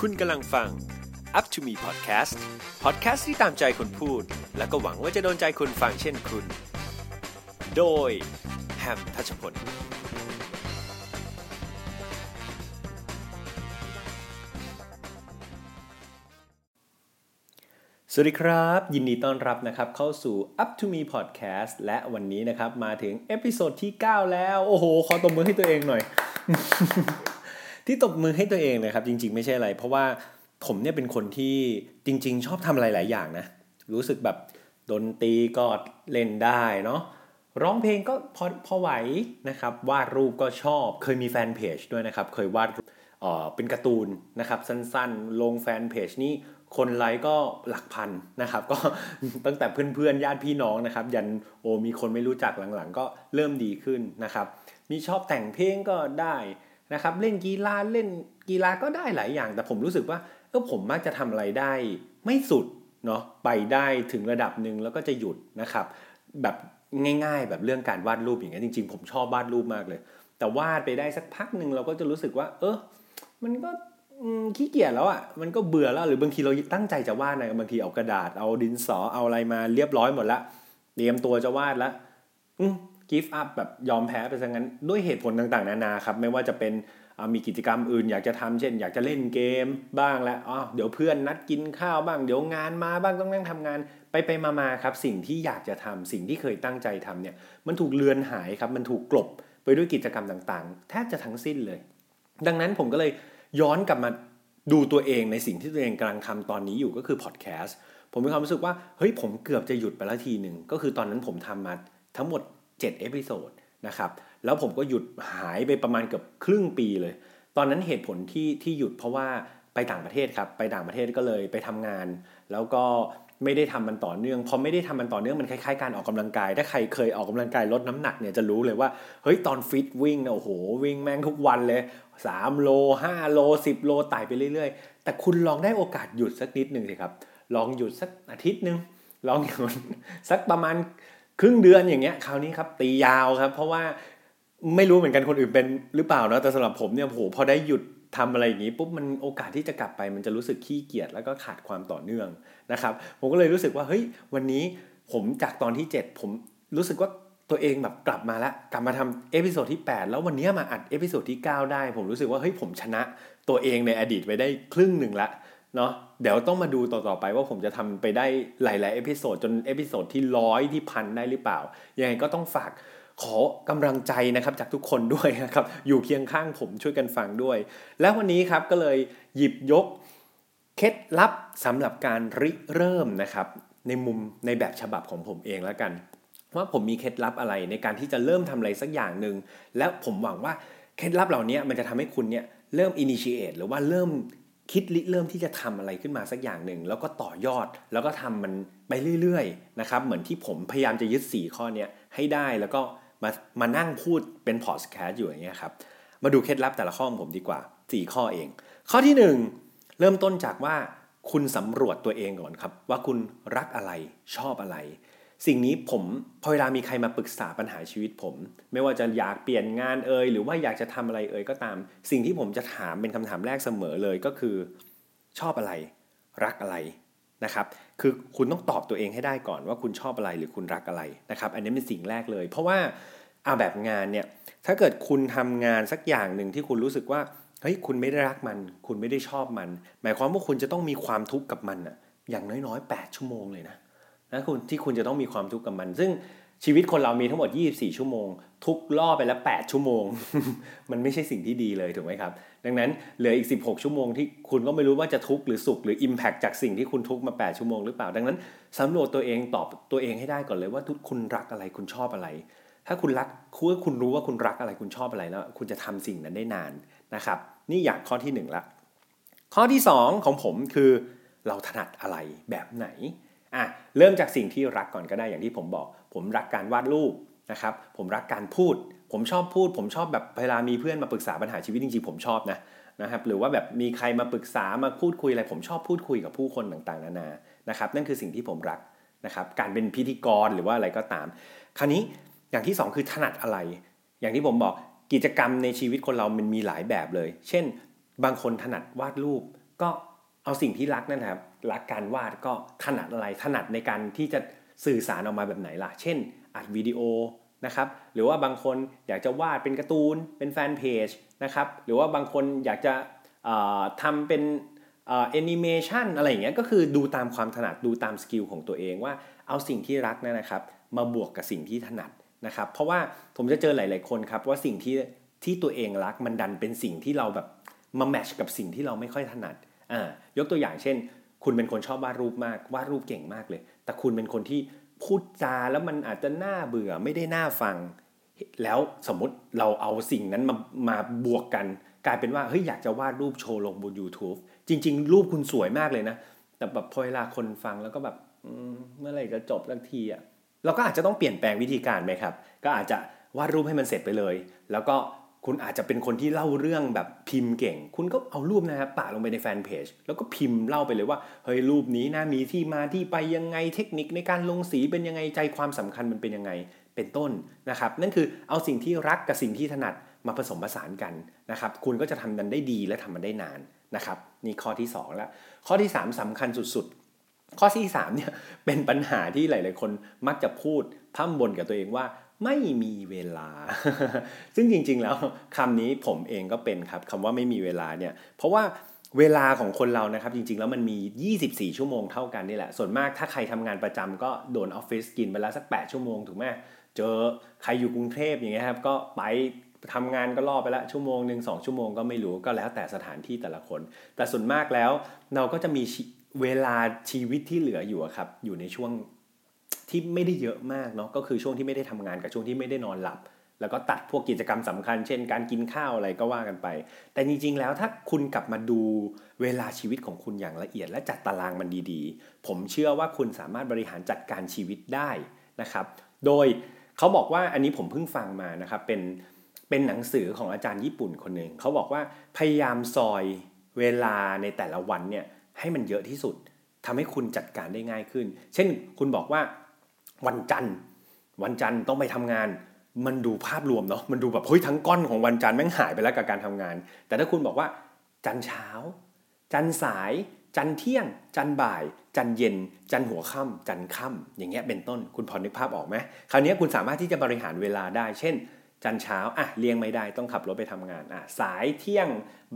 คุณกำลังฟัง Up to Me Podcast Podcast ที่ตามใจคนพูด และก็หวังว่าจะโดนใจคนฟังเช่นคุณ โดยแฮมทัชพล สวัสดีครับ ยินดีต้อนรับนะครับเข้าสู่ Up to Me Podcast และวันนี้นะครับมาถึง episode ที่ 9 แล้ว โอ้โห ขอตบมือให้ตัวเองหน่อย ที่ตบมือให้ตัวเองนะครับ จริง ๆ ไม่ใช่อะไร เพราะว่าผมเนี่ยเป็นคนที่จริง ๆ ชอบทำอะไรหลายอย่างนะ รู้สึกแบบดนตรีก็เล่นได้เนาะร้องเพลงก็พอพอไหวนะครับ วาดรูปก็ชอบ เคยมีแฟนเพจด้วยนะครับ เคยวาดเอ่อเป็นการ์ตูนนะครับ สั้นๆ ลงแฟนเพจนี่ คนไลค์ก็หลักพันนะครับ ก็ตั้งแต่เพื่อนๆญาติพี่น้องนะครับ ยันโอมีคนไม่รู้จักหลังๆ ก็เริ่มดีขึ้นนะครับ มีชอบแต่งเพลงก็ได้นะครับ เล่นกีฬาเล่นกีฬาก็ได้หลายอย่าง แต่ผมรู้สึกว่าเออผมมักจะทำอะไรได้ ไม่สุดเนาะไปได้ถึงระดับหนึ่งแล้วก็จะหยุดนะครับ แบบง่าย ๆ แบบเรื่องการวาดรูปอย่างเงี้ยจริง ๆ ผมชอบวาดรูปมากเลย แต่วาดไปได้สักพักหนึ่งเราก็จะรู้สึกว่า เออมันก็ ขี้เกียจแล้วอะ่ะมันก็เบื่อแล้วหรือบางทีเราตั้งใจจะวาดนะบางทีเอากระดาษเอาดินสอเอาอะไรมาเรียบร้อยหมดละเตรียมตัวจะวาดแล้วกิฟต์อัพแบบยอมแพ้ไปซะงั้นด้วยเหตุผลต่างๆ นานาครับ ไม่ว่าจะเป็นมีกิจกรรมอื่น อยากจะทำเช่น อยากจะเล่นเกมบ้างแล้วอ๋อเดี๋ยวเพื่อนนัดกินข้าวบ้าง เดี๋ยวงานมาบ้างต้องนั่งทำงานไปไปมามาครับสิ่งที่อยากจะทำสิ่งที่เคยตั้งใจทำเนี่ยมันถูกเลือนหายครับมันถูกกลบไปด้วยกิจกรรมต่างๆ แทบจะทั้งสิ้นเลย ดังนั้นผมก็เลย ย้อนกลับมาดูตัวเองในสิ่งที่ตัวเองกำลังทำตอนนี้อยู่ก็คือพอดแคสต์ผมมีความรู้สึกว่าเฮ้ยผมเกือบจะหยุดไปแล้วทีหนึ่งก็คือตอนนั้นผมทำมาทั้งหมด7 episode นะครับแล้วผมก็หยุดหายไปประมาณเกือบครึ่งปีเลย ตอนนั้นเหตุผลที่ที่หยุดเพราะว่าไปต่างประเทศครับไปต่างประเทศก็เลยไปทำงาน แล้วก็ไม่ได้ทำมันต่อเนื่องพอไม่ได้ทำมันต่อเนื่องมันคล้ายๆการออกกำลังกาย ถ้าใครเคยออกกำลังกายลดน้ำหนักเนี่ยจะรู้เลยว่าเฮ้ยตอนฟิตวิ่งเนี่ยโอ้โหวิ่งแม่งทุกวันเลย 3 โล 5 โล 10 โลไต่ไปเรื่อยๆ แต่คุณลองได้โอกาสหยุดสักนิดหนึ่งสิครับ ลองหยุดสักอาทิตย์หนึ่งลองหยุดสักประมาณครึ่งเดือนอย่างเงี้ยคราวนี้ครับตียาวครับ เพราะว่าไม่รู้เหมือนกันคนอื่นเป็นหรือเปล่านะแต่สำหรับผมเนี่ยโหพอได้หยุดทำอะไรอย่างนี้ปุ๊บมันโอกาสที่จะกลับไป มันจะรู้สึกขี้เกียจแล้วก็ขาดความต่อเนื่องนะครับ ผมก็เลยรู้สึกว่าเฮ้ยวันนี้ผมจากตอนที่ 7 ผมรู้สึกว่า ตัวเองแบบกลับมาแล้วกลับมาทำ episode ที่ 8 แล้ววันนี้มาอัด episode ที่ 9 ได้ ผมรู้สึกว่าเฮ้ยผมชนะตัวเองในอดีตไปได้ครึ่งหนึ่งละเนาะเดี๋ยวต้องมาดูต่อๆไปว่าผมจะทำไปได้หลายๆ episode จน episode ที่ร้อยที่พันได้หรือเปล่า ยังไงก็ต้องฝากขอกำลังใจนะครับจากทุกคนด้วยนะครับ อยู่เคียงข้างผมช่วยกันฟังด้วย แล้ววันนี้ครับก็เลยหยิบยกเคล็ดลับสำหรับการริเริ่มนะครับ ในมุมในแบบฉบับของผมเองแล้วกัน ว่าผมมีเคล็ดลับอะไรในการที่จะเริ่มทำอะไรสักอย่างหนึ่งแล้วผมหวังว่าเคล็ดลับเหล่านี้มันจะทำให้คุณเนี่ยเริ่ม initiate หรือว่าเริ่มคิดริเริ่มที่จะทำอะไรขึ้นมาสักอย่างหนึ่งแล้วก็ต่อยอดแล้วก็ทำมันไปเรื่อยๆนะครับเหมือนที่ผมพยายามจะยึด 4 ข้อเนี้ยให้ได้แล้วก็มามานั่งพูดเป็นพอดแคสต์อยู่อย่างเงี้ยครับมาดูเคล็ดลับแต่ละข้อของผมดีกว่า 4 ข้อเอง ข้อที่ 1 เริ่มต้นจากว่าคุณสำรวจตัวเองก่อนครับ ว่าคุณรักอะไรชอบอะไร สิ่งนี้ผมพอเวลามีใครมาปรึกษาปัญหาชีวิตผม ไม่ว่าจะอยากเปลี่ยนงานเอ่ยหรือว่าอยากจะทำอะไรเอ่ยก็ตาม สิ่งที่ผมจะถามเป็นคำถามแรกเสมอเลยก็คือ ชอบอะไร รักอะไรนะครับคือคุณต้องตอบตัวเองให้ได้ก่อนว่าคุณชอบอะไรหรือคุณรักอะไรนะครับ อันนี้เป็นสิ่งแรกเลย เพราะว่าเอาแบบงานเนี่ยถ้าเกิดคุณทำงานสักอย่างหนึ่งที่คุณรู้สึกว่าเฮ้ยคุณไม่ได้รักมัน คุณไม่ได้ชอบมัน หมายความว่าคุณจะต้องมีความทุกข์กับมันอะอย่างน้อยๆ 8 ชั่วโมงเลยนะ นะคุณที่คุณจะต้องมีความทุกข์กับมัน ซึ่งชีวิตคนเรามีทั้งหมด 24 ชั่วโมง ทุกล่อไปแล้ว 8 ชั่วโมง มันไม่ใช่สิ่งที่ดีเลยถูกไหมครับ ดังนั้นเหลืออีก 16 ชั่วโมงที่คุณก็ไม่รู้ว่าจะทุกข์หรือสุขหรือ Impact จากสิ่งที่คุณทุกข์มา 8 ชั่วโมงหรือเปล่า ดังนั้นสำรวจตัวเองตอบตัวเองให้ได้ก่อนเลยว่าทุกคุณรักอะไรคุณชอบอะไร ถ้าคุณรักคุณคุณรู้ว่าคุณรักอะไรคุณชอบอะไรแล้ว คุณจะทำสิ่งนั้นได้นานนะครับ นี่อย่างข้อที่1ละข้อที่ 2 ของผมคือเราถนัดอะไรแบบไหน อะเริ่มจากสิ่งที่รักก่อนก็ได้อย่างที่ผมบอก ผมรักการวาดรูปนะครับผมรักการพูด ผมชอบพูด ผมชอบแบบเวลามีเพื่อนมาปรึกษาปัญหาชีวิตจริงๆผมชอบนะนะครับหรือว่าแบบมีใครมาปรึกษามาพูดคุยอะไร ผมชอบพูดคุยกับผู้คนต่างๆนานานะครับนั่นคือสิ่งที่ผมรักนะครับการเป็นพิธีกรหรือว่าอะไรก็ตาม คราวนี้อย่างที่ 2 คือถนัดอะไร อย่างที่ผมบอกกิจกรรมในชีวิตคนเรามันมีหลายแบบเลย เช่น บางคนถนัดวาดรูป ก็ เอาสิ่งที่รักนั่นแหละครับรักการวาดก็ถนัดอะไรถนัดในการที่จะสื่อสารออกมาแบบไหนล่ะ เช่น อัดวิดีโอนะครับหรือว่าบางคนอยากจะวาดเป็นการ์ตูน เป็นแฟนเพจนะครับหรือว่าบางคนอยากจะทำเป็นแอนิเมชันอะไรอย่างเงี้ยก็คือดูตามความถนัดดูตาม skill ของตัวเองว่าเอาสิ่งที่รักนั่นนะครับมาบวกกับสิ่งที่ถนัดนะครับเพราะว่าผมจะเจอหลาย ๆ คนครับว่าสิ่งที่ที่ตัวเองรักมันดันเป็นสิ่งที่เราแบบมาแมชกับสิ่งที่เราไม่ค่อยถนัด ยกตัวอย่างเช่น คุณเป็นคนชอบวาดรูปมากวาดรูปเก่งมากเลย แต่คุณเป็นคนที่พูดจาแล้วมันอาจจะน่าเบื่อไม่ได้น่าฟัง แล้วสมมติเราเอาสิ่งนั้นมามาบวกกัน กลายเป็นว่าเฮ้ยอยากจะวาดรูปโชว์ลงบน YouTube จริง ๆ รูปคุณสวยมากเลยนะ แต่แบบพอเวลาคนฟังแล้วก็แบบเมื่อไหร่จะจบสักทีอะเราก็อาจจะต้องเปลี่ยนแปลงวิธีการไหมครับ ก็อาจจะวาดรูปให้มันเสร็จไปเลย แล้วก็ คุณอาจจะเป็นคนที่เล่าเรื่องแบบพิมพ์เก่ง คุณก็เอารูปนะครับปะลงไปในแฟนเพจ แล้วก็พิมพ์เล่าไปเลยว่า เฮ้ยรูปนี้นะมีที่มาที่ไปยังไงเทคนิคในการลงสีเป็นยังไงใจความสำคัญมันเป็นยังไงเป็นต้นนะครับ นั่นคือเอาสิ่งที่รักกับสิ่งที่ถนัดมาผสมผสานกันนะครับ คุณก็จะทำมันได้ดีและทำมันได้นานนะครับนี่ข้อที่2แล้วข้อที่ 3สำคัญสุดๆ ข้อที่3เนี่ยเป็นปัญหาที่หลาย ๆ คนมักจะพูดพั่มบนกับตัวเองว่า ไม่มีเวลา ซึ่งจริง ๆ แล้วคำนี้ผมเองก็เป็นครับคำว่าไม่มีเวลาเนี่ยเพราะว่าเวลาของคนเรานะครับจริง ๆ แล้วมันมี 24 ชั่วโมงเท่ากันนี่แหละ ส่วนมากถ้าใครทำงานประจำก็โดนออฟฟิศกินไปแล้วสัก 8 ชั่วโมงถูกไหมเจอใครอยู่กรุงเทพอย่างเงี้ยครับก็ไปทำงานก็ล่อไปละชั่วโมงหนึ่งสองชั่วโมงก็ไม่รู้ก็แล้วแต่สถานที่แต่ละคน แต่ส่วนมากแล้วเราก็จะมีเวลาชีวิตที่เหลืออยู่ครับอยู่ในช่วง ที่ไม่ได้เยอะมากเนาะก็คือช่วงที่ไม่ได้ทำงานกับช่วงที่ไม่ได้นอนหลับ แล้วก็ตัดพวกกิจกรรมสำคัญ เช่น การกินข้าวอะไรก็ว่ากันไป แต่จริงๆแล้วถ้าคุณกลับมาดูเวลาชีวิตของคุณอย่างละเอียด และจัดตารางมันดีๆ ผมเชื่อว่าคุณสามารถบริหารจัดการชีวิตได้นะครับ โดยเขาบอกว่าอันนี้ผมเพิ่งฟังมานะครับเป็นเป็นหนังสือของอาจารย์ญี่ปุ่นคนหนึ่งเขาบอกว่าพยายามซอยเวลาในแต่ละวันเนี่ยให้มันเยอะที่สุดทำให้คุณจัดการได้ง่ายขึ้น เช่น คุณบอกว่า วันจันทร์ วันจันทร์ต้องไปทำงาน มันดูภาพรวมเนาะมันดูแบบเฮ้ยทั้งก้อนของวันจันทร์แม่งหายไปแล้วกับการทำงาน แต่ถ้าคุณบอกว่า จันเช้า จันสาย จันเที่ยง จันบ่าย จันเย็น จันหัวค่ำจันค่ำอย่างเงี้ยเป็นต้นคุณพอนึกภาพออกไหมคราวนี้คุณสามารถที่จะบริหารเวลาได้ เช่น จันเช้าอะเลี้ยงไม่ได้ต้องขับรถไปทำงานอะสายเที่ยง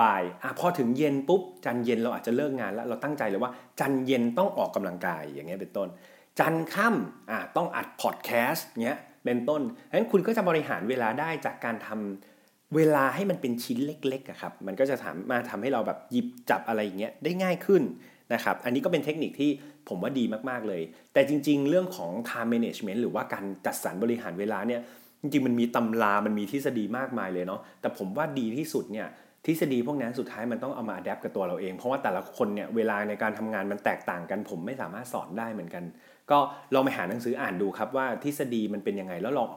บ่ายอะพอถึงเย็นปุ๊บจันเย็นเราอาจจะเลิกงานแล้วเราตั้งใจเลยว่า จันเย็นต้องออกกำลังกายอย่างเงี้ยเป็นต้น จันค่ำอ่าต้องอัดพอดแคสต์เงี้ยเป็นต้นฉะนั้นคุณก็จะบริหารเวลาได้จากการทำเวลาให้มันเป็นชิ้นเล็กๆอะครับ มันก็จะถามมาทำให้เราแบบหยิบจับอะไรอย่างเงี้ยได้ง่ายขึ้นนะครับ อันนี้ก็เป็นเทคนิคที่ผมว่าดีมากๆเลย แต่จริง ๆ เรื่องของ time management หรือว่าการจัดสรรบริหารเวลาเนี่ย จริงๆ มันมีตำรา มันมีทฤษฎีมากมายเลยเนาะ แต่ผมว่าดีที่สุดเนี่ย ทฤษฎีพวกนั้นสุดท้ายมันต้องเอามา adapt กับตัวเราเอง เพราะว่าแต่ละคนเนี่ยเวลาในการทำงานมันแตกต่างกัน ผมไม่สามารถสอนได้เหมือนกัน ก็ลองไปหาหนังสืออ่านดูครับว่าทฤษฎีมันเป็นยังไง แล้วลอง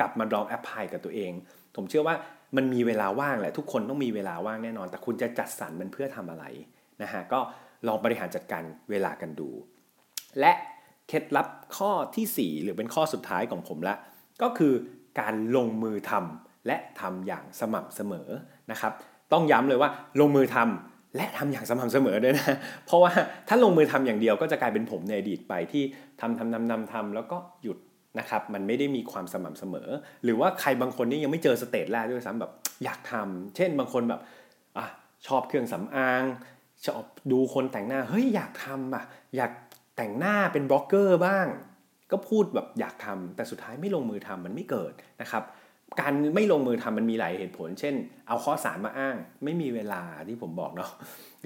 กลับมาลอง apply กับตัวเอง ผมเชื่อว่ามันมีเวลาว่างแหละทุกคนต้องมีเวลาว่างแน่นอน แต่คุณจะจัดสรรมันเพื่อทำอะไรนะฮะก็ลองบริหารจัดการเวลากันดู และเคล็ดลับข้อที่ 4 หรือเป็นข้อสุดท้ายของผมละ ก็คือการลงมือทำและทำอย่างสม่ำเสมอนะครับ ต้องย้ำเลยว่าลงมือทำ และทำอย่างสม่ำเสมอด้วยนะ เพราะว่าถ้าลงมือทำอย่างเดียวก็จะกลายเป็นผมในอดีตไปที่ทำทำทำทำทำแล้วก็หยุดนะครับ มันไม่ได้มีความสม่ำเสมอ หรือว่าใครบางคนนี่ยังไม่เจอสเตจแรกด้วยซ้ำแบบอยากทำเช่นบางคนแบบอะชอบเครื่องสำอาง ชอบดูคนแต่งหน้า เฮ้ยอยากทำอะ อยากแต่งหน้าเป็นบล็อกเกอร์บ้าง ก็พูดแบบอยากทำแต่สุดท้ายไม่ลงมือทำมันไม่เกิดนะครับ การไม่ลงมือทำมันมีหลายเหตุผล เช่น เอาข้อสารมาอ้าง ไม่มีเวลาที่ผมบอกเนาะ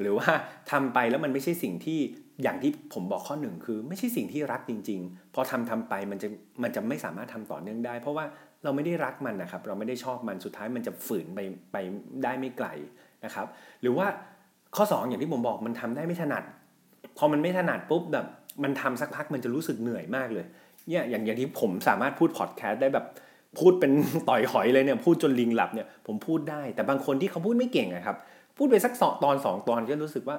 หรือว่าทำไปแล้วมันไม่ใช่สิ่งที่อย่างที่ผมบอกข้อหนึ่งคือ ไม่ใช่สิ่งที่รักจริง ๆ พอทำทำไปมันจะมันจะไม่สามารถทำต่อเนื่องได้ เพราะว่าเราไม่ได้รักมันนะครับ เราไม่ได้ชอบมันสุดท้ายมันจะฝืนไปไปได้ไม่ไกลนะครับ หรือว่าข้อ 2 อย่างที่ผมบอกมันทำได้ไม่ถนัด พอมันไม่ถนัดปุ๊บแบบมันทำสักพักมันจะรู้สึกเหนื่อยมากเลยเนี่ยอย่างอย่างที่ผมสามารถพูดพอดแคสต์ได้แบบ พูดเป็นต่อยหอยเลยเนี่ยพูดจนลิงหลับเนี่ยผมพูดได้ แต่บางคนที่เขาพูดไม่เก่งอะครับ พูดไปสักสองตอนสองตอนก็รู้สึกว่า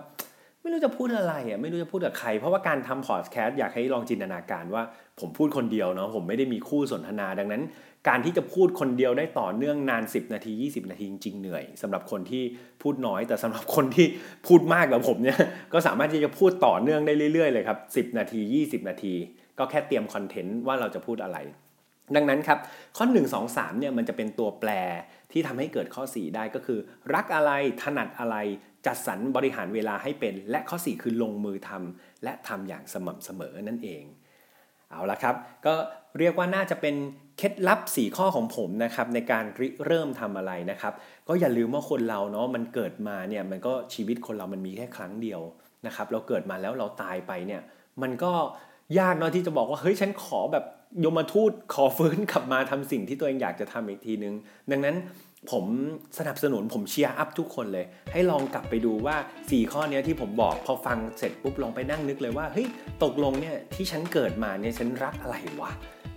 ไม่รู้จะพูดอะไรอะไม่รู้จะพูดกับใคร เพราะว่าการทำพอดแคสต์อยากให้ลองจินตนาการว่า ผมพูดคนเดียวเนาะผมไม่ได้มีคู่สนทนาดังนั้น การที่จะพูดคนเดียวได้ต่อเนื่องนาน 10 นาที 20 นาทีจริงๆเหนื่อยสำหรับคนที่พูดน้อย แต่สำหรับคนที่พูดมากแบบผมเนี่ยก็สามารถที่จะพูดต่อเนื่องได้เรื่อยๆเลยครับ10 นาที 20 นาที ก็แค่เตรียมคอนเทนต์ว่าเราจะพูดอะไร ดังนั้นครับข้อ 1 2 3เนี่ยมันจะเป็นตัวแปรที่ทำให้เกิดข้อ 4 ได้ก็คือ รักอะไรถนัดอะไรจัดสรรบริหารเวลาให้เป็น และข้อ 4 คือลงมือทำและทำอย่างสม่ำเสมอนั่นเอง เอาละครับ ก็เรียกว่าน่าจะเป็นเคล็ดลับ 4 ข้อของผมนะครับในการริเริ่มทำอะไรนะครับ ก็อย่าลืมว่าคนเราเนาะมันเกิดมาเนี่ยมันก็ชีวิตคนเรามันมีแค่ครั้งเดียวนะครับ เราเกิดมาแล้วเราตายไปเนี่ยมันก็ ยากเนาะที่จะบอกว่าเฮ้ยฉันขอแบบยมทูตขอฟื้นกลับมาทำสิ่งที่ตัวเองอยากจะทำอีกทีนึง ดังนั้นผมสนับสนุนผมเชียร์อัพทุกคนเลย ให้ลองกลับไปดูว่า 4 ข้อนี้ที่ผมบอกพอฟังเสร็จปุ๊บลองไปนั่งนึกเลยว่าเฮ้ยตกลงเนี่ยที่ฉันเกิดมาเนี่ยฉันรักอะไรวะ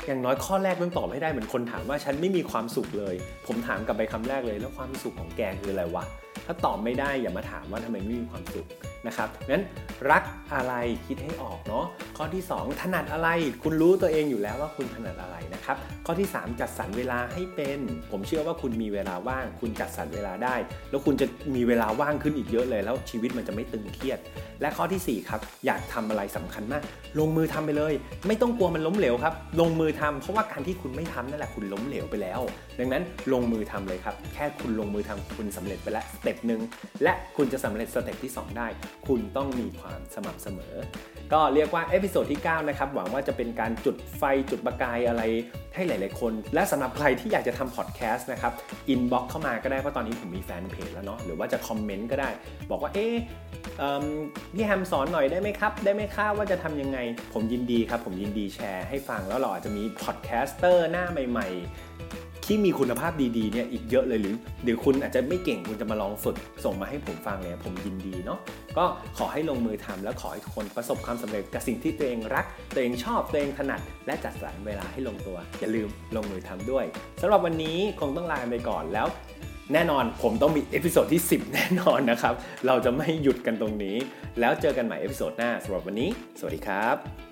อย่างน้อยข้อแรกต้องตอบให้ได้เหมือนคนถามว่าฉันไม่มีความสุขเลย ผมถามกลับไปคำแรกเลยแล้วความสุขของแกคืออะไรวะถ้าตอบไม่ได้อย่ามาถามว่าทำไมไม่มีความสุข นะครับงั้นรักอะไรคิดให้ออกเนาะข้อที่ 2 ถนัดอะไร คุณรู้ตัวเองอยู่แล้วว่าคุณถนัดอะไรนะครับ ข้อที่ 3 จัดสรรเวลาให้เป็น ผมเชื่อว่าคุณมีเวลาว่าง คุณจัดสรรเวลาได้ แล้วคุณจะมีเวลาว่างขึ้นอีกเยอะเลย แล้วชีวิตมันจะไม่ตึงเครียด และข้อที่ 4 ครับ อยากทำอะไรสำคัญมาก ลงมือทำไปเลย ไม่ต้องกลัวมันล้มเหลวครับ ลงมือทำเพราะว่าการที่คุณไม่ทำนั่นแหละคุณล้มเหลวไปแล้ว ดังนั้นลงมือทำเลยครับ แค่คุณลงมือทำคุณสำเร็จไปแล้ว step หนึ่งและคุณจะสำเร็จ step ที่ 2 ได้คุณต้องมีความสม่ำเสมอ ก็เรียกว่า episode ที่ 9 นะครับ หวังว่าจะเป็นการจุดไฟจุดประกายอะไรให้หลาย ๆ คน และสำหรับใครที่อยากจะทำพอดแคสต์นะครับ inbox เข้ามาก็ได้ เพราะตอนนี้ผมมีแฟนเพจแล้วเนาะหรือว่าจะคอมเมนต์ก็ได้ บอกว่าเอ๊ะพี่แฮมสอนหน่อยได้ไหมครับ ได้ไหมคะว่าจะทำยังไง ผมยินดีครับ ผมยินดีแชร์ให้ฟังแล้วเราอาจจะมี podcaster หน้าใหม่ ๆ ที่มีคุณภาพดีๆเนี่ยอีกเยอะเลยหรือเดี๋ยวคุณอาจจะไม่เก่งคุณจะมาลองฝึก ส่งมาให้ผมฟังเลยผมยินดีเนาะก็ขอให้ลงมือทำแล้วขอให้ทุกคนประสบความสำเร็จกับสิ่งที่ตัวเองรัก ตัวเองชอบตัวเองถนัด และจัดสรรเวลาให้ลงตัว อย่าลืมลงมือทำด้วยสำหรับวันนี้คงต้องลาไปก่อนแล้วแน่นอนผมต้องมี episode ที่ 10 แน่นอนนะครับ เราจะไม่หยุดกันตรงนี้ แล้วเจอกันใหม่ episode หน้าสำหรับวันนี้ สวัสดีครับ